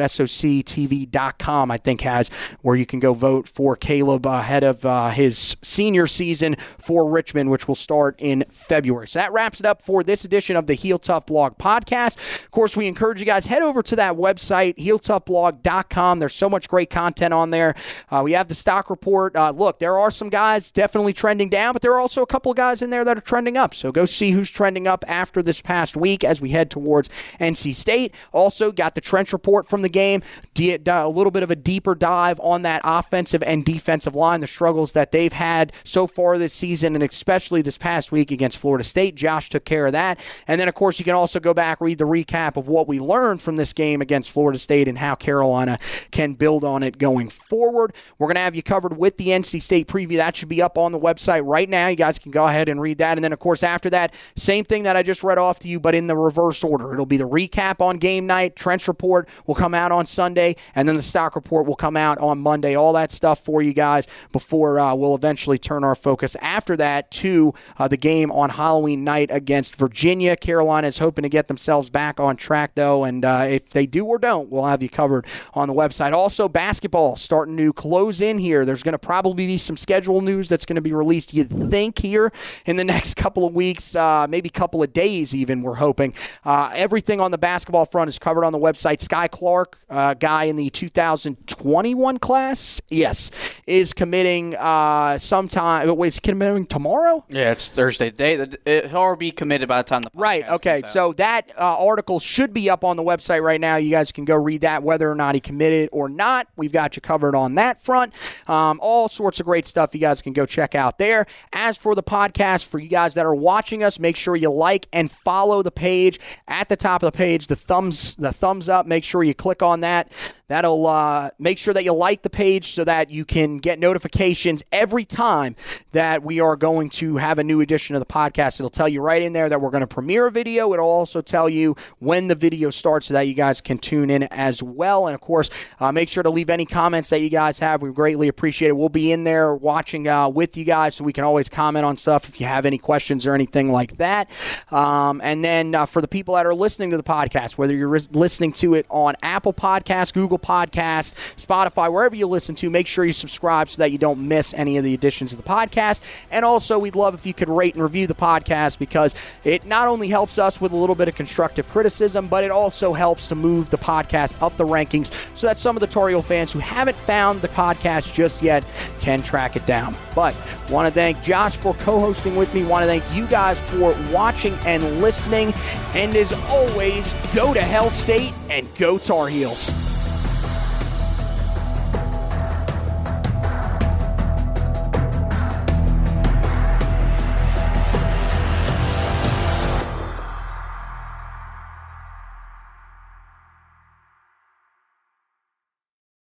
I think has where you can go vote for Caleb ahead of his senior season for Richmond, which will start in February. So that wraps it up for this edition of the Heel Tough Blog podcast. Of course, we encourage you guys head over to that website, heeltoughblog.com. There's so much great content on there. Uh, we have the stock report. Uh, look, there are some guys definitely trending down, but there are also a couple of guys in there that are trending up. So go see who's trending up after this past week as we head towards NC State. Also, got the trench report from the game, a little bit of a deeper dive on that offensive and defensive line, the struggles that they've had so far this season, and especially this past week against Florida State. Josh took care of that. And then, of course, you can also go back, read the recap of what we learned from this game against Florida State and how Carolina can build on it going forward. We're going to have you covered with the NC State preview. That should be up on the website right now. You guys can go ahead and read that. And then, of course, after that, same thing that I just read off to you, but in the reverse order. It'll be the recap on game night, trench report will come out on Sunday, and then the stock report will come out on Monday. All that stuff for you guys before uh, we'll eventually turn our focus after that to uh, the game on Halloween night against Virginia. Carolina is hoping to get themselves back on track, though, and uh, if they do or don't, we'll have you covered on the website. Also, basketball starting to close in here. There's going to probably be some schedule news that's going to be released, you'd think, here in the next couple of weeks, uh, maybe a couple of days, even, we're hoping. Uh, everything on the basketball front is covered on the website. Skyy Clark, uh, guy in the 2021 class, yes, is committing uh, sometime. Wait, is committing tomorrow? Yeah, it's Thursday. They, it'll already be committed by the time the right. Okay, so that uh, article should be up on the website right now. You guys can go read that, whether or not he committed or not. We've got you covered on that front. Um, all sorts of great stuff you guys can go check out there. As for the podcast, for you guys that are watching us, make sure you like and follow the page at the top of the page. The thumbs, the thumbs up. Make sure you click on that. That'll uh, make sure that you like the page so that you can get notifications every time that we are going to have a new edition of the podcast. It'll tell you right in there that we're going to premiere a video. It'll also tell you when the video starts so that you guys can tune in as well. And of course, uh, make sure to leave any comments that you guys have. We greatly appreciate it. We'll be in there watching uh, with you guys so we can always comment on stuff if you have any questions or anything like that. Um, and then uh, for the people that are listening to the podcast, whether you're re- listening to it on Apple Podcasts, Google Podcast, Spotify, wherever you listen to. Make sure you subscribe so that you don't miss any of the editions of the podcast. And also, we'd love if you could rate and review the podcast because it not only helps us with a little bit of constructive criticism, but it also helps to move the podcast up the rankings so that some of the Tar Heel fans who haven't found the podcast just yet can track it down. But want to thank Josh for co-hosting with me. Want to thank you guys for watching and listening. And as always, go to Hell State and go Tar Heels.